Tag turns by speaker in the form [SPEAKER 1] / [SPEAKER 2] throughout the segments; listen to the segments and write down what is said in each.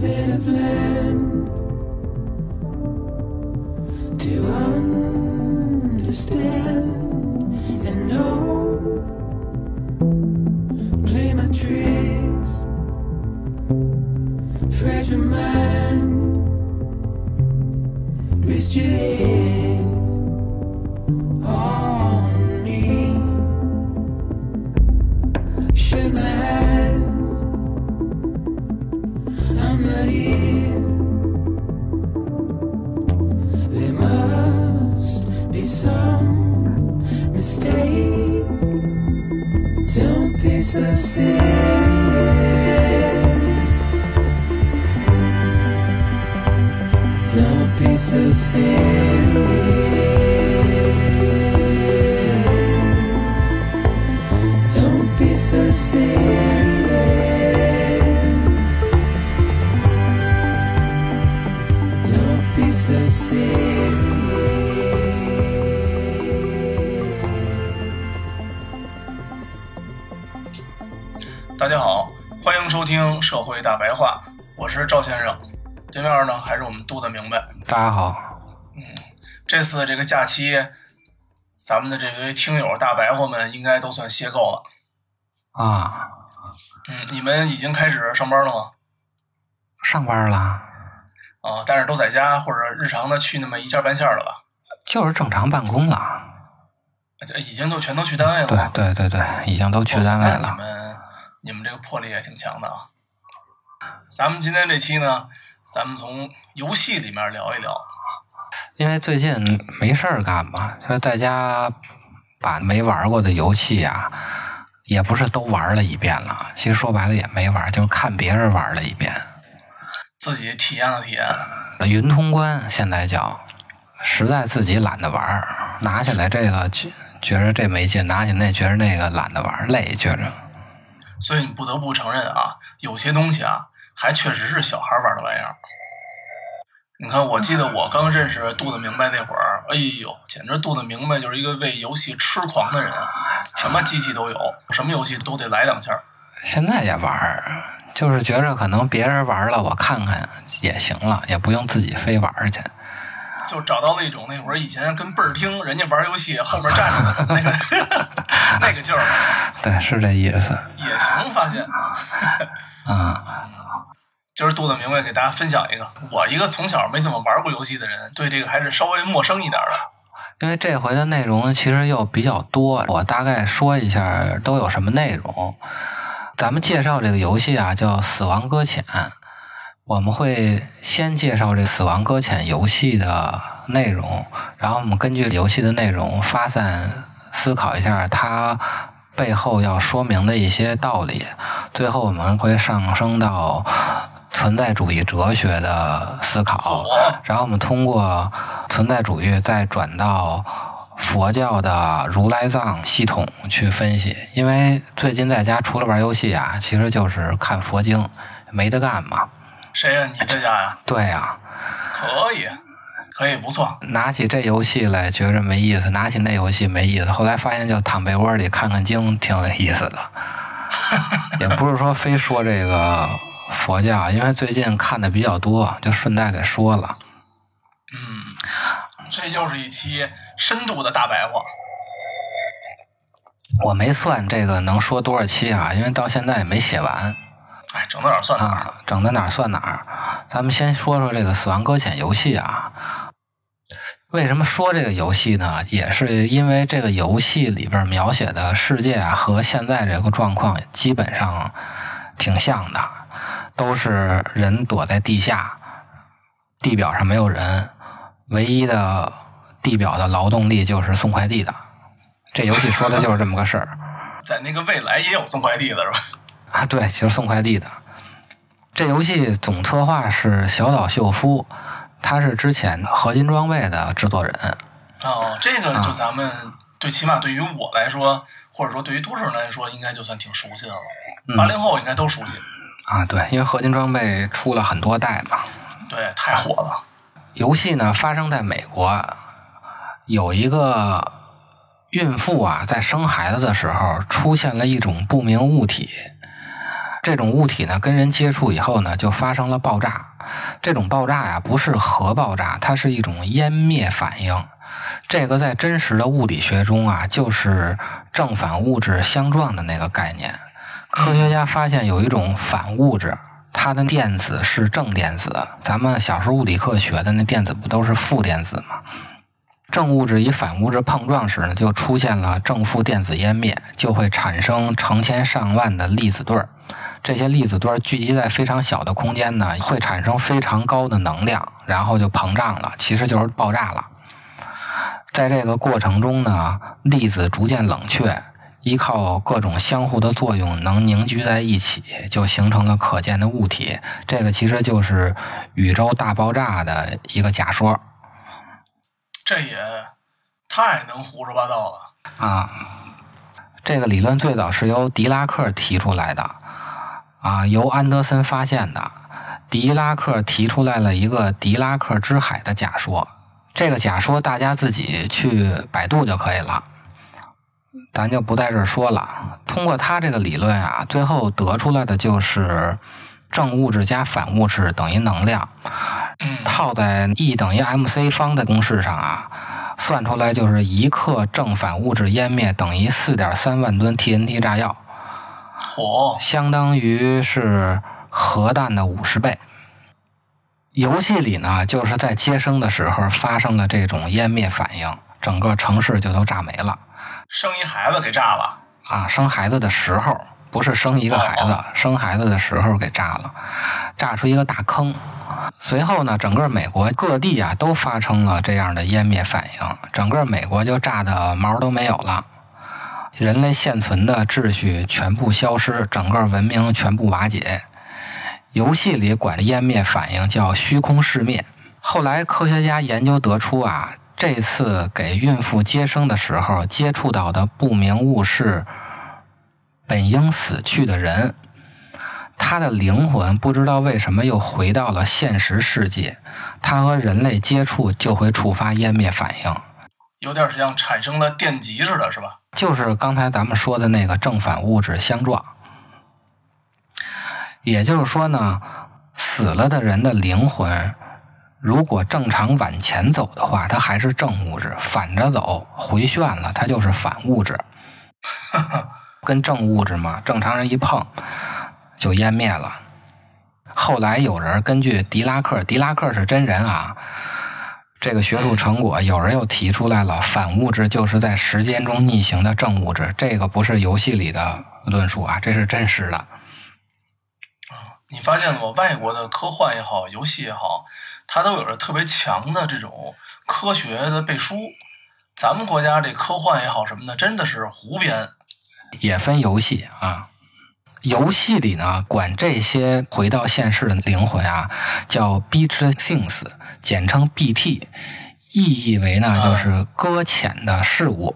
[SPEAKER 1] that I've learned to understand and know play my. Fragile mind, your head so serious. Don't be so serious.
[SPEAKER 2] 收听《社会大白话》，我是赵先生。对面呢还是我们杜的明白。
[SPEAKER 3] 大家好，嗯
[SPEAKER 2] 这次这个假期，咱们的这位听友大白话们应该都算歇够了。
[SPEAKER 3] 啊，
[SPEAKER 2] 嗯，你们已经开始上班了吗？
[SPEAKER 3] 上班了，
[SPEAKER 2] 啊，但是都在家或者日常的去那么一下半线了吧？
[SPEAKER 3] 就是正常办公了。
[SPEAKER 2] 呃已经都全都去单位了
[SPEAKER 3] 对
[SPEAKER 2] 吗？
[SPEAKER 3] 对对对，已经都去单位了。
[SPEAKER 2] 那你们你们这个魄力也挺强的啊。咱们今天这期呢，咱们从游戏里面聊一聊。
[SPEAKER 3] 因为最近没事儿干嘛，就在家把没玩过的游戏啊，也不是都玩了一遍了。其实说白了也没玩，就是看别人玩了一遍。
[SPEAKER 2] 自己体验了体验，
[SPEAKER 3] 云通关现在叫，实在自己懒得玩儿，拿起来这个觉觉着这没劲，拿起那觉着那个懒得玩，累觉着。
[SPEAKER 2] 所以你不得不承认啊，有些东西啊，还确实是小孩玩的玩意儿。你看，我记得我刚认识杜子明白那会儿，哎呦，简直杜子明白就是一个为游戏痴狂的人，什么机器都有，什么游戏都得来两下。
[SPEAKER 3] 现在也玩儿，就是觉着可能别人玩了，我看看也行了，也不用自己非玩去。
[SPEAKER 2] 就找到了一种那会儿以前跟倍儿听人家玩游戏后面站着的那个那个劲儿，
[SPEAKER 3] 对，是这意思。
[SPEAKER 2] 也行。发现
[SPEAKER 3] 啊、
[SPEAKER 2] 今儿杜子明白给大家分享一个，我一个从小没怎么玩过游戏的人，对这个还是稍微陌生一点的。
[SPEAKER 3] 因为这回的内容其实又比较多，我大概说一下都有什么内容。咱们介绍这个游戏啊，叫《死亡搁浅》。我们会先介绍这《死亡搁浅》游戏的内容，然后我们根据游戏的内容发散思考一下它背后要说明的一些道理。最后我们会上升到存在主义哲学的思考。然后我们通过存在主义再转到佛教的如来藏系统去分析，因为最近在家除了玩游戏啊，其实就是看佛经，没得干嘛。
[SPEAKER 2] 谁呀、你在家呀？
[SPEAKER 3] 对呀、
[SPEAKER 2] 可以，可以，不错。
[SPEAKER 3] 拿起这游戏来觉着没意思，拿起那游戏没意思，后来发现就躺被窝里看看经挺有意思的。也不是说非说这个佛教，因为最近看的比较多，就顺带给说了。
[SPEAKER 2] 嗯，这又是一期深度的大白话。
[SPEAKER 3] 我没算这个能说多少期啊，因为到现在也没写完
[SPEAKER 2] 哎，整到哪儿算哪儿。
[SPEAKER 3] 啊，整到哪儿算哪儿。咱们先说说这个《死亡搁浅》游戏啊。为什么说这个游戏呢？也是因为这个游戏里边描写的世界啊，和现在这个状况基本上挺像的，都是人躲在地下，地表上没有人，唯一的地表的劳动力就是送快递的。这游戏说的就是这么个事儿。
[SPEAKER 2] 在那个未来也有送快递的是吧？
[SPEAKER 3] 啊，对，就是送快递的。这游戏总策划是小岛秀夫，他是之前合金装备的制作人。
[SPEAKER 2] 哦，这个就咱们最起码对于我来说，或者说对于多数人来说，应该就算挺熟悉的了。八零后应该都熟悉，
[SPEAKER 3] 啊，对，因为合金装备出了很多代嘛。
[SPEAKER 2] 对，太火了。
[SPEAKER 3] 游戏呢发生在美国，有一个孕妇啊，在生孩子的时候出现了一种不明物体。这种物体呢，跟人接触以后呢，就发生了爆炸。这种爆炸呀，不是核爆炸，它是一种湮灭反应。这个在真实的物理学中啊，就是正反物质相撞的那个概念。科学家发现有一种反物质，它的电子是正电子。咱们小时候物理课学的那电子不都是负电子吗？正物质与反物质碰撞时呢，就出现了正负电子湮灭，就会产生成千上万的粒子对儿。这些粒子对儿聚集在非常小的空间呢，会产生非常高的能量，然后就膨胀了，其实就是爆炸了。在这个过程中呢，粒子逐渐冷却，依靠各种相互的作用，能凝聚在一起，就形成了可见的物体。这个其实就是宇宙大爆炸的一个假说
[SPEAKER 2] 这也太能胡说八道了。
[SPEAKER 3] 啊。这个理论最早是由狄拉克提出来的，啊，由安德森发现的。狄拉克提出来了一个狄拉克之海的假说，这个假说大家自己去百度就可以了，咱就不在这儿说了。通过他这个理论啊，最后得出来的就是正物质加反物质等于能量，
[SPEAKER 2] 嗯，
[SPEAKER 3] 套在 E 等于 mc 方的公式上啊，算出来就是一克正反物质湮灭等于四点三万吨 TNT 炸药，
[SPEAKER 2] 火，
[SPEAKER 3] 相当于是核弹的五十倍。游戏里呢，就是在接生的时候发生了这种湮灭反应，整个城市就都炸没了。
[SPEAKER 2] 生一孩子给炸了。
[SPEAKER 3] 啊，生孩子的时候不是生一个孩子，生孩子的时候给炸了，炸出一个大坑。随后呢，整个美国各地啊都发生了这样的湮灭反应，整个美国就炸的毛都没有了，人类现存的秩序全部消失，整个文明全部瓦解。游戏里管湮灭反应叫虚空世灭。后来科学家研究得出啊，这次给孕妇接生的时候接触到的不明物是本应死去的人，他的灵魂不知道为什么又回到了现实世界，他和人类接触就会触发湮灭反应，
[SPEAKER 2] 有点像产生了电极似的，是吧？
[SPEAKER 3] 就是刚才咱们说的那个正反物质相撞。也就是说呢，死了的人的灵魂，如果正常往前走的话，它还是正物质；反着走，回旋了，它就是反物质。跟正物质嘛，正常人一碰就湮灭了。后来有人根据狄拉克，狄拉克是真人啊，这个学术成果，有人又提出来了，反物质就是在时间中逆行的正物质，这个不是游戏里的论述啊，这是真实的。
[SPEAKER 2] 你发现了吗？外国的科幻也好，游戏也好，它都有着特别强的这种科学的背书。咱们国家这科幻也好什么的，真的是胡编。
[SPEAKER 3] 也分游戏啊。游戏里呢，管这些回到现实的灵魂啊，叫 beach things，简称 BT，意义为呢就是搁浅的事物。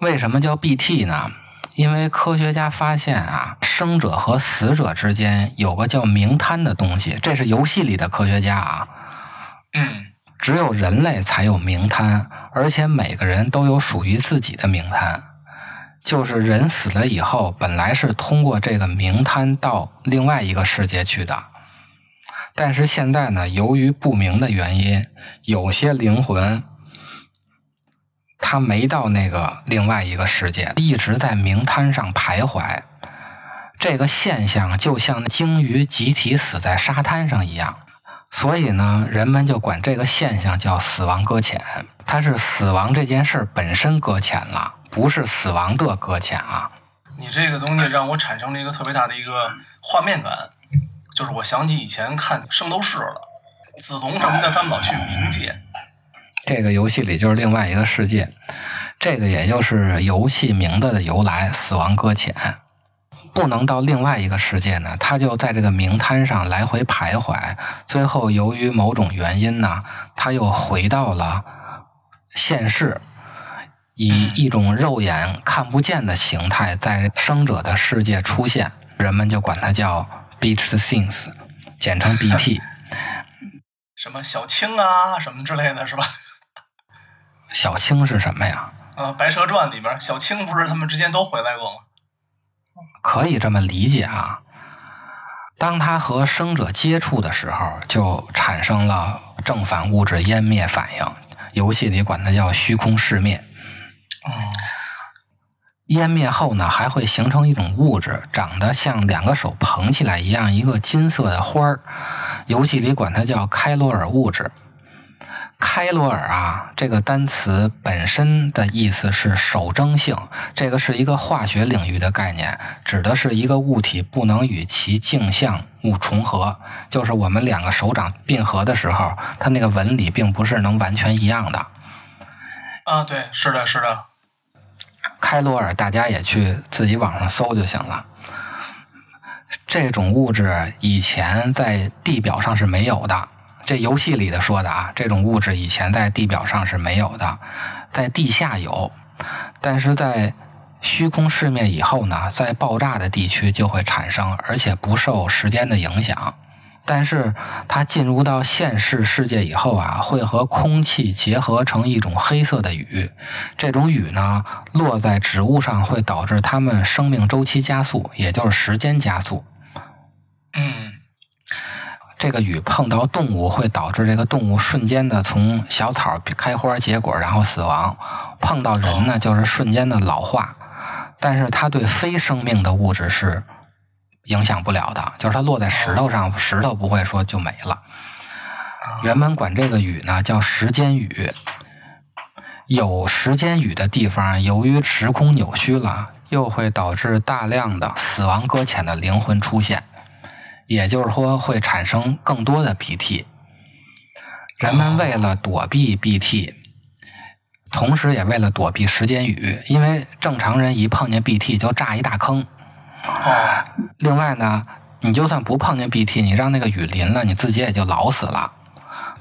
[SPEAKER 3] 为什么叫 BT 呢？因为科学家发现啊，生者和死者之间有个叫冥滩的东西，这是游戏里的科学家啊。
[SPEAKER 2] 嗯，
[SPEAKER 3] 只有人类才有冥滩，而且每个人都有属于自己的冥滩。就是人死了以后，本来是通过这个冥滩到另外一个世界去的，但是现在呢，由于不明的原因，有些灵魂他没到那个另外一个世界，一直在冥滩上徘徊。这个现象就像鲸鱼集体死在沙滩上一样。所以呢，人们就管这个现象叫死亡搁浅。它是死亡这件事本身搁浅了，不是死亡的搁浅啊。
[SPEAKER 2] 你这个东西让我产生了一个特别大的一个画面感，就是我想起以前看《圣斗士》了，子龙什么的，他们老去冥界。
[SPEAKER 3] 这个游戏里就是另外一个世界。这个也就是游戏名字的由来——死亡搁浅。不能到另外一个世界呢，他就在这个冥滩上来回徘徊。最后由于某种原因呢，他又回到了现世，以一种肉眼看不见的形态在生者的世界出现，人们就管它叫 Beach Things，简称 BT。
[SPEAKER 2] 什么小青啊，什么之类的是吧？
[SPEAKER 3] 小青是什么呀？
[SPEAKER 2] 呃，《白蛇传》里边小青不是他们之间都回来过吗？
[SPEAKER 3] 可以这么理解啊。当他和生者接触的时候，就产生了正反物质湮灭反应，游戏里管它叫虚空世灭。
[SPEAKER 2] 哦，
[SPEAKER 3] 湮灭后呢，还会形成一种物质，长得像两个手捧起来一样，一个金色的花儿。游戏里管它叫开罗尔物质。开罗尔啊，这个单词本身的意思是手征性，这个是一个化学领域的概念，指的是一个物体不能与其镜像物重合，就是我们两个手掌并合的时候，它那个纹理并不是能完全一样的。
[SPEAKER 2] 啊，对，是的，是的，
[SPEAKER 3] 开罗尔，大家也去自己网上搜就行了。这种物质以前在地表上是没有的，这游戏里的说的啊，这种物质以前在地表上是没有的，在地下有，但是在虚空世灭以后呢，在爆炸的地区就会产生，而且不受时间的影响。但是它进入到现实世界以后啊，会和空气结合成一种黑色的雨。这种雨呢，落在植物上会导致它们生命周期加速，也就是时间加速。
[SPEAKER 2] 嗯，
[SPEAKER 3] 这个雨碰到动物，会导致这个动物瞬间的从小草开花结果，然后死亡；碰到人呢，就是瞬间的老化。但是它对非生命的物质是影响不了的，就是它落在石头上，石头不会说就没了。人们管这个雨呢叫时间雨。有时间雨的地方，由于时空扭曲了，又会导致大量的死亡搁浅的灵魂出现，也就是说会产生更多的 BT。人们为了躲避 BT，同时也为了躲避时间雨，因为正常人一碰见 BT 就炸一大坑。
[SPEAKER 2] 哦，
[SPEAKER 3] 另外呢，你就算不碰见 BT，你让那个雨淋了，你自己也就老死了。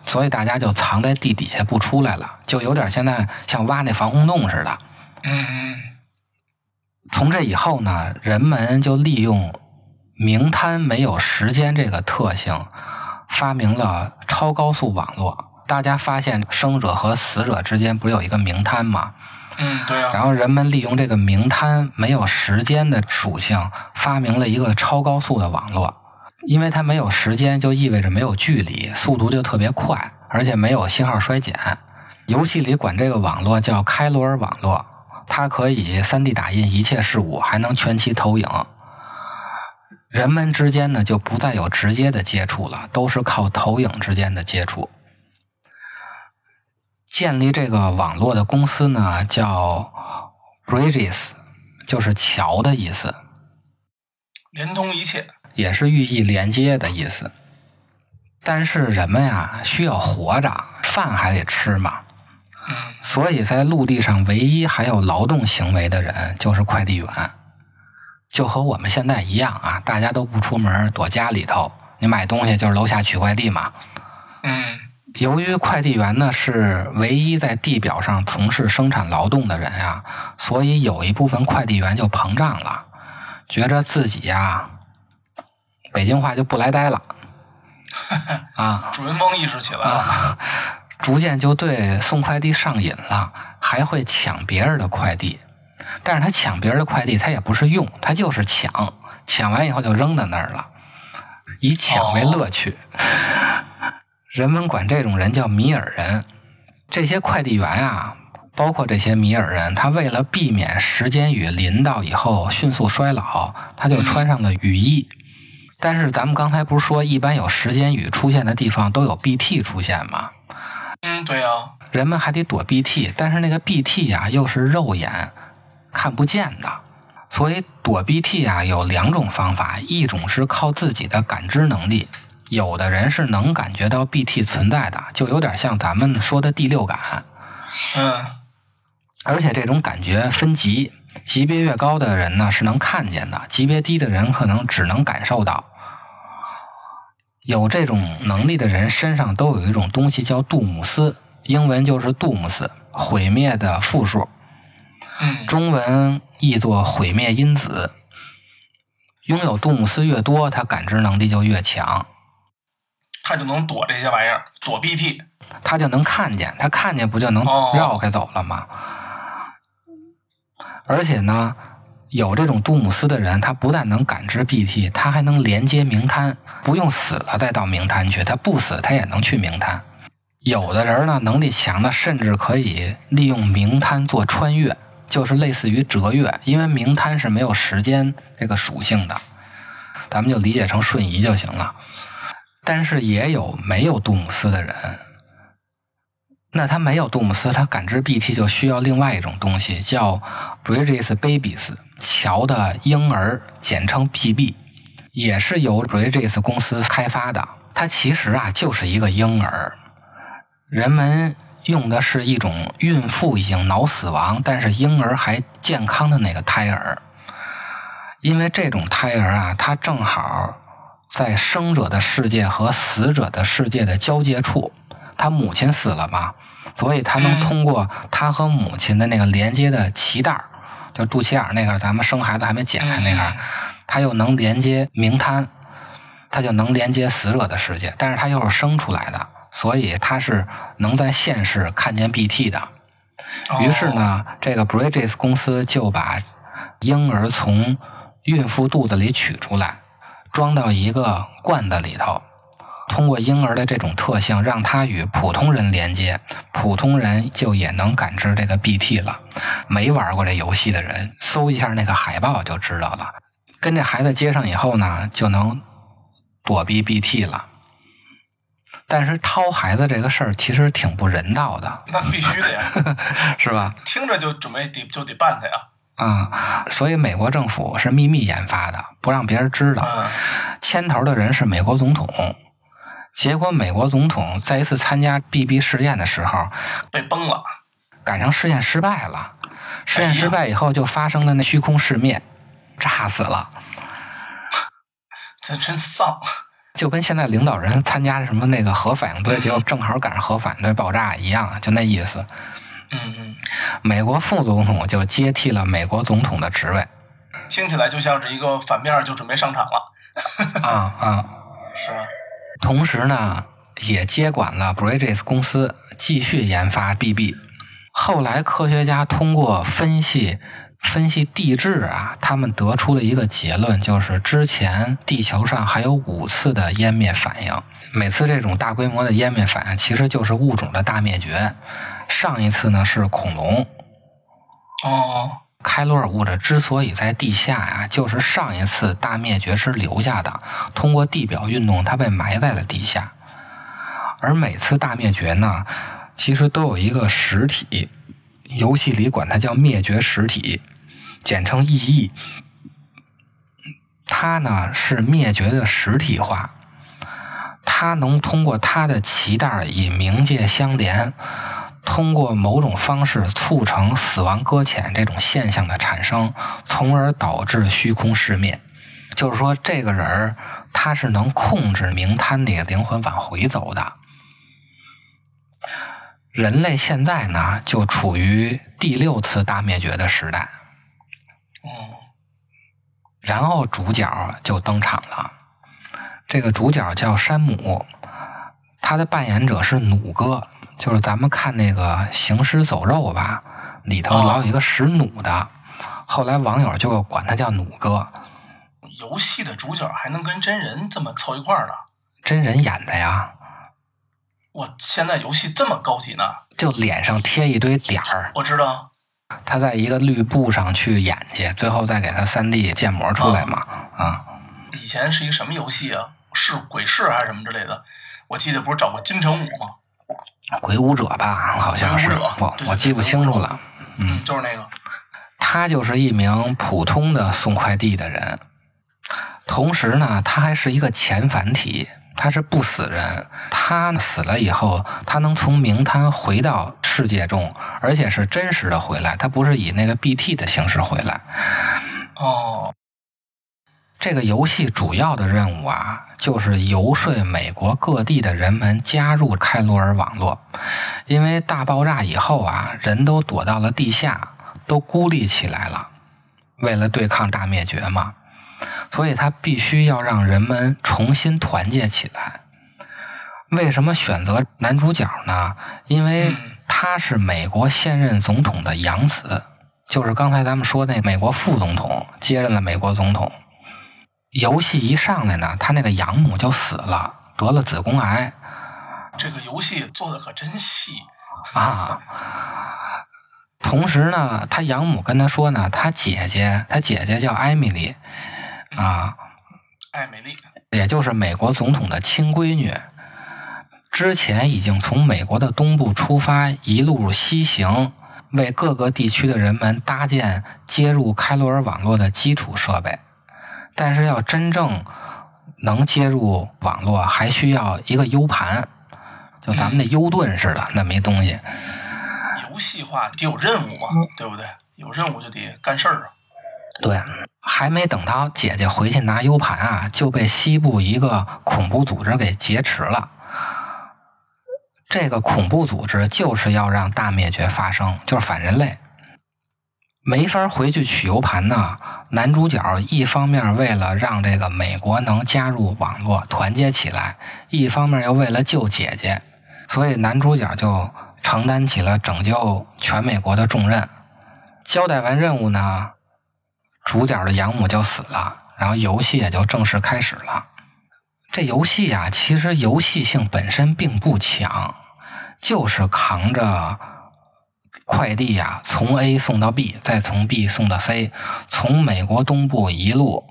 [SPEAKER 3] 所以大家就藏在地底下不出来了，就有点现在像挖那防空洞似的。
[SPEAKER 2] 嗯嗯，
[SPEAKER 3] 从这以后呢，人们就利用明滩没有时间这个特性，发明了超高速网络。大家发现生者和死者之间不是有一个明滩吗？
[SPEAKER 2] 嗯，对啊，
[SPEAKER 3] 然后人们利用这个冥滩没有时间的属性，发明了一个超高速的网络。因为它没有时间，就意味着没有距离，速度就特别快，而且没有信号衰减。游戏里管这个网络叫开罗尔网络，它可以 3D 打印一切事物，还能全息投影。人们之间呢就不再有直接的接触了，都是靠投影之间的接触。建立这个网络的公司呢叫 Bridges，就是桥的意思。
[SPEAKER 2] 连通一切。
[SPEAKER 3] 也是寓意连接的意思。但是人们呀，需要活着，饭还得吃嘛。
[SPEAKER 2] 嗯
[SPEAKER 3] 所以在陆地上唯一还有劳动行为的人就是快递员，就和我们现在一样啊，大家都不出门，躲家里头。你买东西就是楼下取快递嘛。
[SPEAKER 2] 嗯
[SPEAKER 3] 由于快递员呢是唯一在地表上从事生产劳动的人呀，所以有一部分快递员就膨胀了，觉着自己呀，北京话就不来呆了，啊
[SPEAKER 2] 主人翁意识起来了。
[SPEAKER 3] 啊，逐渐就对送快递上瘾了，还会抢别人的快递。但是他抢别人的快递，他也不是用，他就是抢，抢完以后就扔在那儿了，以抢为乐趣。人们管这种人叫米尔人。这些快递员啊，包括这些米尔人，他为了避免时间雨淋到以后迅速衰老，他就穿上了雨衣。但是咱们刚才不是说，一般有时间雨出现的地方都有 BT 出现吗？
[SPEAKER 2] 嗯，对呀、
[SPEAKER 3] 人们还得躲 BT，但是那个 BT 呀、又是肉眼看不见的，所以躲 BT 啊有两种方法，一种是靠自己的感知能力，有的人是能感觉到 BT 存在的，就有点像咱们说的第六感。
[SPEAKER 2] 嗯
[SPEAKER 3] 而且这种感觉分级，级别越高的人呢是能看见的，级别低的人可能只能感受到。有这种能力的人身上都有一种东西叫杜姆斯，英文就是杜姆斯，毁灭的复数，
[SPEAKER 2] 嗯，
[SPEAKER 3] 中文译作毁灭因子。拥有杜姆斯越多，他感知能力就越强，
[SPEAKER 2] 他就能躲这些玩意儿，躲 BT。
[SPEAKER 3] 他就能看见，他看见不就能
[SPEAKER 2] 哦
[SPEAKER 3] 绕开走了吗？而且呢，有这种杜姆斯的人，他不但能感知 BT，他还能连接冥滩，不用死了再到冥滩去，他不死他也能去冥滩。有的人呢，能力强的甚至可以利用冥滩做穿越，就是类似于折越，因为冥滩是没有时间这个属性的，咱们就理解成瞬移就行了。但是也有没有杜姆斯的人，那他没有杜姆斯，他感知 BT 就需要另外一种东西，叫 Bridges Babies，乔的婴儿，简称 BB，也是由 Bridges 公司开发的。它其实啊就是一个婴儿，人们用的是一种孕妇已经脑死亡，但是婴儿还健康的那个胎儿，因为这种胎儿啊，它正好在生者的世界和死者的世界的交界处，他母亲死了嘛，所以他能
[SPEAKER 2] 嗯
[SPEAKER 3] 通过他和母亲的那个连接的脐带儿，就肚脐眼那个，咱们生孩子还没剪开那个
[SPEAKER 2] 嗯，
[SPEAKER 3] 他又能连接冥滩，他就能连接死者的世界，但是他又是生出来的，所以他是能在现世看见 BT 的。于是
[SPEAKER 2] 哦，
[SPEAKER 3] 呢，这个 Bridges 公司就把婴儿从孕妇肚子里取出来，装到一个罐子里头，通过婴儿的这种特性，让他与普通人连接，普通人就也能感知这个 BT 了。没玩过这游戏的人，搜一下那个海报就知道了。跟这孩子接上以后呢，就能躲避 BT 了。但是掏孩子这个事儿其实挺不人道的，
[SPEAKER 2] 那必须的呀，
[SPEAKER 3] 是吧？
[SPEAKER 2] 听着就准备得就得办他呀。
[SPEAKER 3] 啊、所以美国政府是秘密研发的，不让别人知道。
[SPEAKER 2] 嗯，
[SPEAKER 3] 牵头的人是美国总统。结果，美国总统在一次参加 BB 试验的时候，
[SPEAKER 2] 被崩了。
[SPEAKER 3] 赶上试验失败了。试验失败以后，就发生了那虚空世灭，炸死了。
[SPEAKER 2] 这真丧。
[SPEAKER 3] 就跟现在领导人参加什么那个核反应堆，结果正好赶上核反应堆爆炸一样，就那意思。
[SPEAKER 2] 嗯嗯，
[SPEAKER 3] 美国副总统就接替了美国总统的职位。
[SPEAKER 2] 听起来就像是一个反面就准备上场了，
[SPEAKER 3] 啊啊！
[SPEAKER 2] 是吧？
[SPEAKER 3] 同时呢，也接管了 Bridges 公司，继续研发 BB。后来科学家通过分析分析地质啊，他们得出了一个结论，就是之前地球上还有五次的湮灭反应，每次这种大规模的湮灭反应其实就是物种的大灭绝。上一次呢是恐龙，
[SPEAKER 2] 哦，
[SPEAKER 3] 开罗尔物质之所以在地下呀、就是上一次大灭绝时留下的，通过地表运动，它被埋在了地下。而每次大灭绝呢，其实都有一个实体，游戏里管它叫灭绝实体，简称 EE。它呢是灭绝的实体化，它能通过它的脐带儿与冥界相连，通过某种方式促成死亡搁浅这种现象的产生，从而导致虚空世灭。就是说，这个人儿他是能控制冥滩那个灵魂往回走的。人类现在呢，就处于第六次大灭绝的时代，
[SPEAKER 2] 哦，
[SPEAKER 3] 然后主角就登场了。这个主角叫山姆，他的扮演者是弩哥，就是咱们看那个《行尸走肉》吧，里头
[SPEAKER 2] 哦
[SPEAKER 3] 老有一个使弩的，后来网友就管他叫弩哥，
[SPEAKER 2] 游戏的主角还能跟真人这么凑一块儿呢？
[SPEAKER 3] 真人演的呀，
[SPEAKER 2] 哇，现在游戏这么高级呢？
[SPEAKER 3] 就脸上贴一堆点儿，
[SPEAKER 2] 我知道，
[SPEAKER 3] 他在一个绿布上去演去，最后再给他三 D 建模出来嘛，啊。
[SPEAKER 2] 以前是一个什么游戏啊？是鬼市还是什么之类的？我记得不是找过金城武吗？
[SPEAKER 3] 鬼舞者吧，好像是我我记不清楚了。
[SPEAKER 2] 嗯，就是那个。
[SPEAKER 3] 他就是一名普通的送快递的人，同时呢，他还是一个前反体，他是不死人。他死了以后，他能从冥滩回到世界中，而且是真实的回来，他不是以那个 BT 的形式回来。
[SPEAKER 2] 哦，
[SPEAKER 3] 这个游戏主要的任务啊，就是游说美国各地的人们加入开罗尔网络。因为大爆炸以后啊，人都躲到了地下，都孤立起来了，为了对抗大灭绝嘛，所以他必须要让人们重新团结起来。为什么选择男主角呢？因为
[SPEAKER 2] 嗯
[SPEAKER 3] 他是美国现任总统的养子，就是刚才咱们说那美国副总统接任了美国总统。游戏一上来呢，他那个养母就死了，得了子宫癌
[SPEAKER 2] 这个游戏做的可真细。
[SPEAKER 3] 啊。同时呢，他养母跟他说呢，他姐姐，他姐姐叫艾米丽啊，
[SPEAKER 2] 艾米丽，
[SPEAKER 3] 也就是美国总统的亲闺女，之前已经从美国的东部出发，一路西行，为各个地区的人们搭建接入开罗尔网络的基础设备。但是要真正能接入网络，还需要一个 U 盘，就咱们那 U 盾似的那么一东西。
[SPEAKER 2] 游戏化得有任务嘛，对不对？有任务就得干事儿啊。
[SPEAKER 3] 对，还没等到姐姐回去拿 U 盘啊，就被西部一个恐怖组织给劫持了。这个恐怖组织就是要让大灭绝发生，就是反人类。没法回去取 U 盘呢。男主角一方面为了让这个美国能加入网络团结起来，一方面又为了救姐姐，所以男主角就承担起了拯救全美国的重任。交代完任务呢，主角的养母就死了，然后游戏也就正式开始了。这游戏啊，其实游戏性本身并不强，就是扛着快递呀、从 A 送到 B，再从 B 送到 C，从美国东部一路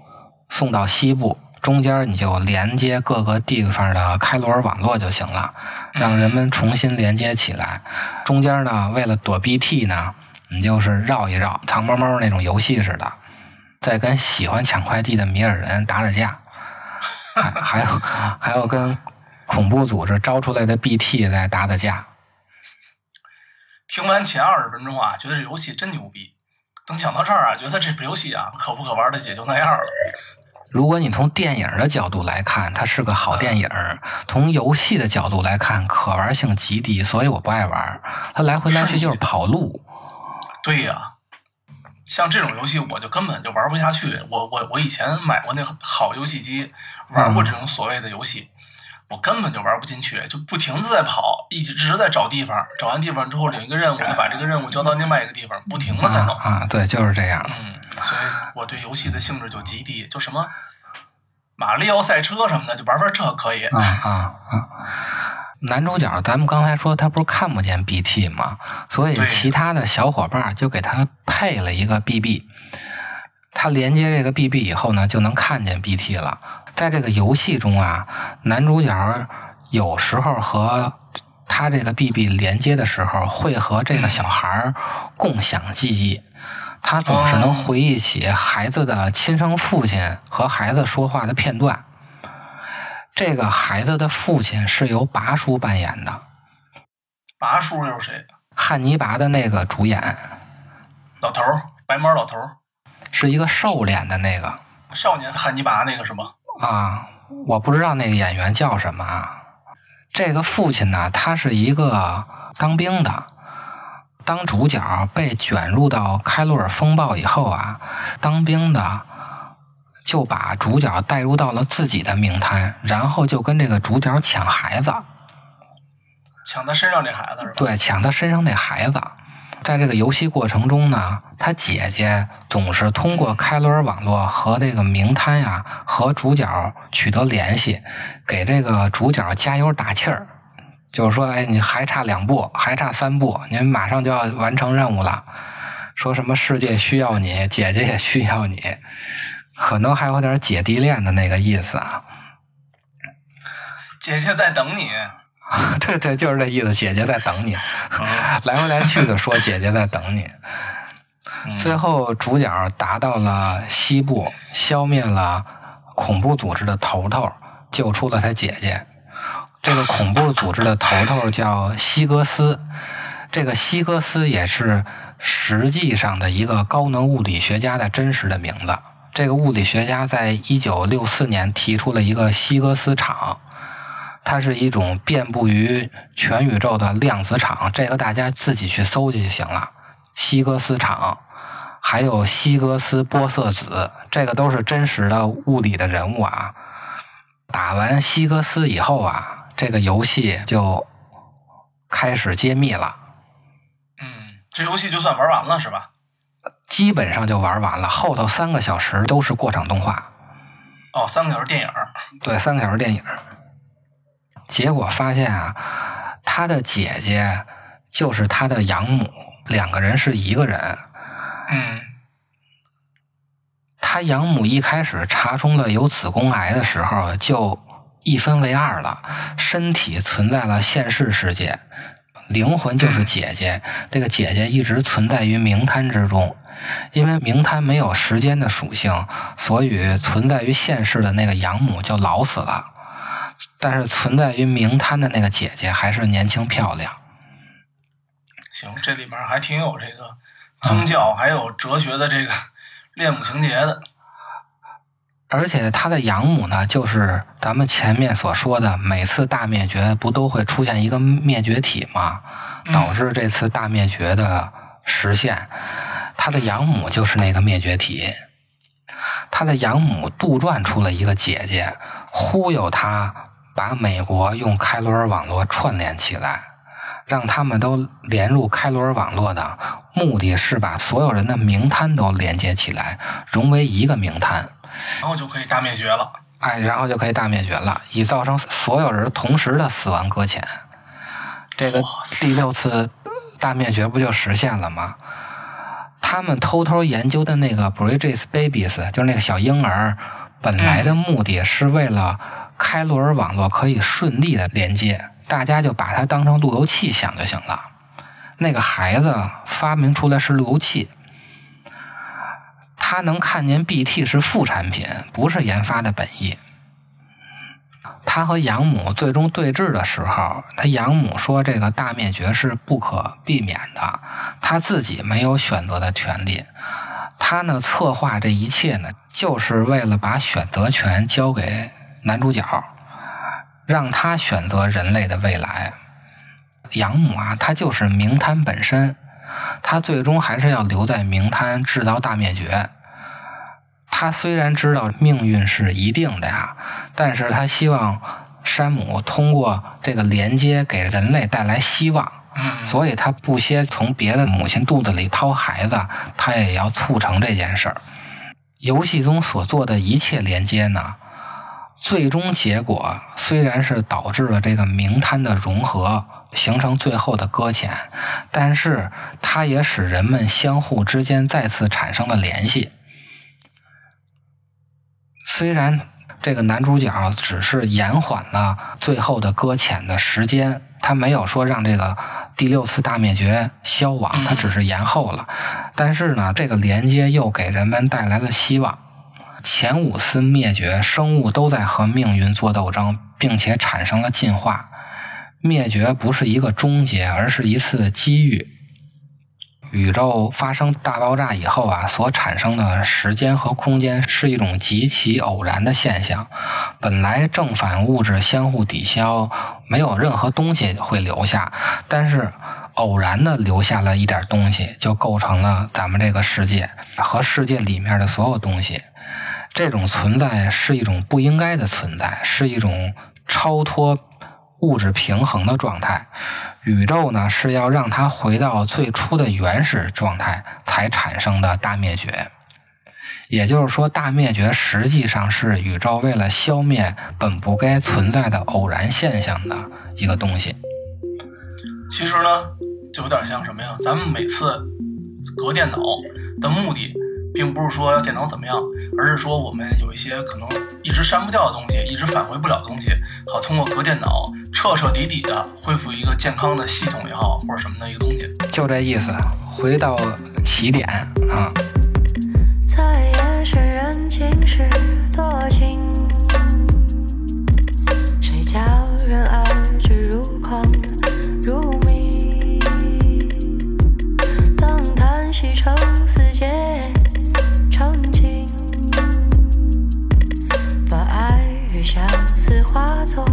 [SPEAKER 3] 送到西部，中间你就连接各个地方的开罗尔网络就行了，让人们重新连接起来。中间呢，为了躲 BT 呢，你就是绕一绕，藏猫猫那种游戏似的，再跟喜欢抢快递的米尔人打打架，还 还有还有跟恐怖组织招出来的 BT 再打打架。
[SPEAKER 2] 听完前二十分钟啊，觉得这游戏真牛逼。等讲到这儿啊，觉得这游戏啊，可不可玩的也就那样了。
[SPEAKER 3] 如果你从电影的角度来看，它是个好电影；从游戏的角度来看，可玩性极低，所以我不爱玩。它来回来去就是跑路。
[SPEAKER 2] 对呀、像这种游戏我就根本就玩不下去。我我我以前买过那个好游戏机，玩过这种所谓的游戏，我根本就玩不进去，就不停的在跑，一直一直在找地方，找完地方之后领一个任务，再把这个任务交到另外一个地方，不停的在弄。
[SPEAKER 3] 啊，对，就是这样。
[SPEAKER 2] 嗯，所以我对游戏的兴致就极低，就什么马里奥赛车什么的，就玩玩这可以。
[SPEAKER 3] 啊啊啊！男主角，咱们刚才说他不是看不见 BT 吗？所以其他的小伙伴就给他配了一个 BB。他连接这个 BB 以后呢，就能看见 BT 了。在这个游戏中啊，男主角有时候和他这个 BB 连接的时候，会和这个小孩儿共享记忆。他总是能
[SPEAKER 2] 哦
[SPEAKER 3] 回忆起孩子的亲生父亲和孩子说话的片段。这个孩子的父亲是由拔叔扮演的，
[SPEAKER 2] 拔叔又是谁？
[SPEAKER 3] 汉尼拔的那个主演
[SPEAKER 2] 老头儿，白毛老头儿，
[SPEAKER 3] 是一个瘦脸的那个
[SPEAKER 2] 少年汉尼拔那个是吗？
[SPEAKER 3] 啊，我不知道那个演员叫什么啊。这个父亲呢，他是一个当兵的。当主角被卷入到开罗尔风暴以后啊，当兵的就把主角带入到了自己的命摊，然后就跟这个主角抢孩子。
[SPEAKER 2] 抢他身上这孩子是吧？
[SPEAKER 3] 对，抢他身上那孩子。在这个游戏过程中呢，他姐姐总是通过开罗尔网络和这个名摊呀、和主角取得联系，给这个主角加油打气儿，就是说，哎，你还差两步，还差三步，您马上就要完成任务了。说什么世界需要你，姐姐也需要你，可能还有点姐弟恋的那个意思啊。
[SPEAKER 2] 姐姐在等你。
[SPEAKER 3] 对对，就是这意思，姐姐在等你。来回来去的说 姐姐在等你。
[SPEAKER 2] 嗯
[SPEAKER 3] 最后主角达到了西部，消灭了恐怖组织的头头，救出了他姐姐。这个恐怖组织的头头叫西格斯，这个希格斯也是实际上的一个高能物理学家的真实的名字。这个物理学家在一九六四年提出了一个希格斯场，它是一种遍布于全宇宙的量子场，这个大家自己去搜去就行了。希格斯场，还有希格斯玻色子，这个都是真实的物理的人物啊。打完希格斯以后啊，这个游戏就开始揭秘了，
[SPEAKER 2] 嗯，这游戏就算玩完了是吧？
[SPEAKER 3] 基本上就玩完了。后头三个小时都是过场动画，
[SPEAKER 2] 哦，三个小时电影儿，
[SPEAKER 3] 对，三个小时电影。结果发现啊，他的姐姐就是他的养母，两个人是一个人。
[SPEAKER 2] 嗯
[SPEAKER 3] 他养母一开始查出了有子宫癌的时候，就一分为二了，身体存在了现世世界，灵魂就是姐姐。这个姐姐一直存在于冥滩之中，因为冥滩没有时间的属性，所以存在于现世的那个养母就老死了，但是存在于冥滩的那个姐姐还是年轻漂亮。
[SPEAKER 2] 行，这里面还挺有这个宗教还有哲学的这个恋母情节的。
[SPEAKER 3] 而且他的养母呢，就是咱们前面所说的，每次大灭绝不都会出现一个灭绝体吗？导致这次大灭绝的实现。他的养母就是那个灭绝体。他的养母杜撰出了一个姐姐，忽悠他把美国用开罗尔网络串联起来，让他们都连入开罗尔网络的目的是把所有人的名摊都连接起来，融为一个名摊。
[SPEAKER 2] 然后就可以大灭绝了。
[SPEAKER 3] 哎，然后就可以大灭绝了，以造成所有人同时的死亡搁浅。这个第六次大灭绝不就实现了吗？他们偷偷研究的那个 Bridges Babies，就是那个小婴儿，本来的目的是为了开罗尔网络可以顺利的连接，大家就把它当成路由器想就行了。那个孩子发明出来是路由器，他能看见 BT 是副产品，不是研发的本意。他和养母最终对峙的时候，他养母说这个大灭绝是不可避免的，他自己没有选择的权利。他呢策划这一切呢，就是为了把选择权交给男主角，让他选择人类的未来。养母啊，她就是冥滩本身，她最终还是要留在冥滩制造大灭绝。她虽然知道命运是一定的呀，但是她希望山姆通过这个连接给人类带来希望，
[SPEAKER 2] 嗯，
[SPEAKER 3] 所以他不惜从别的母亲肚子里掏孩子，他也要促成这件事儿。游戏中所做的一切连接呢，最终结果虽然是导致了这个明滩的融合，形成最后的搁浅，但是它也使人们相互之间再次产生了联系。虽然这个男主角只是延缓了最后的搁浅的时间，他没有说让这个第六次大灭绝消亡，他只是延后了。但是呢，这个连接又给人们带来了希望。前五次灭绝，生物都在和命运做斗争，并且产生了进化。灭绝不是一个终结，而是一次机遇。宇宙发生大爆炸以后啊，所产生的时间和空间是一种极其偶然的现象。本来正反物质相互抵消，没有任何东西会留下，但是偶然的留下了一点东西，就构成了咱们这个世界和世界里面的所有东西。这种存在是一种不应该的存在，是一种超脱物质平衡的状态。宇宙呢是要让它回到最初的原始状态才产生的大灭绝。也就是说，大灭绝实际上是宇宙为了消灭本不该存在的偶然现象的一个东西。
[SPEAKER 2] 其实呢，就有点像什么呀？咱们每次隔电脑的目的，并不是说要电脑怎么样，而是说我们有一些可能一直删不掉的东西，一直返回不了的东西，好通过隔电脑彻彻底底的恢复一个健康的系统也好，或者什么的一个东西。
[SPEAKER 3] 就这意思，回到起点啊。
[SPEAKER 4] 在夜深人静时多情，谁叫人爱之如狂如迷？化作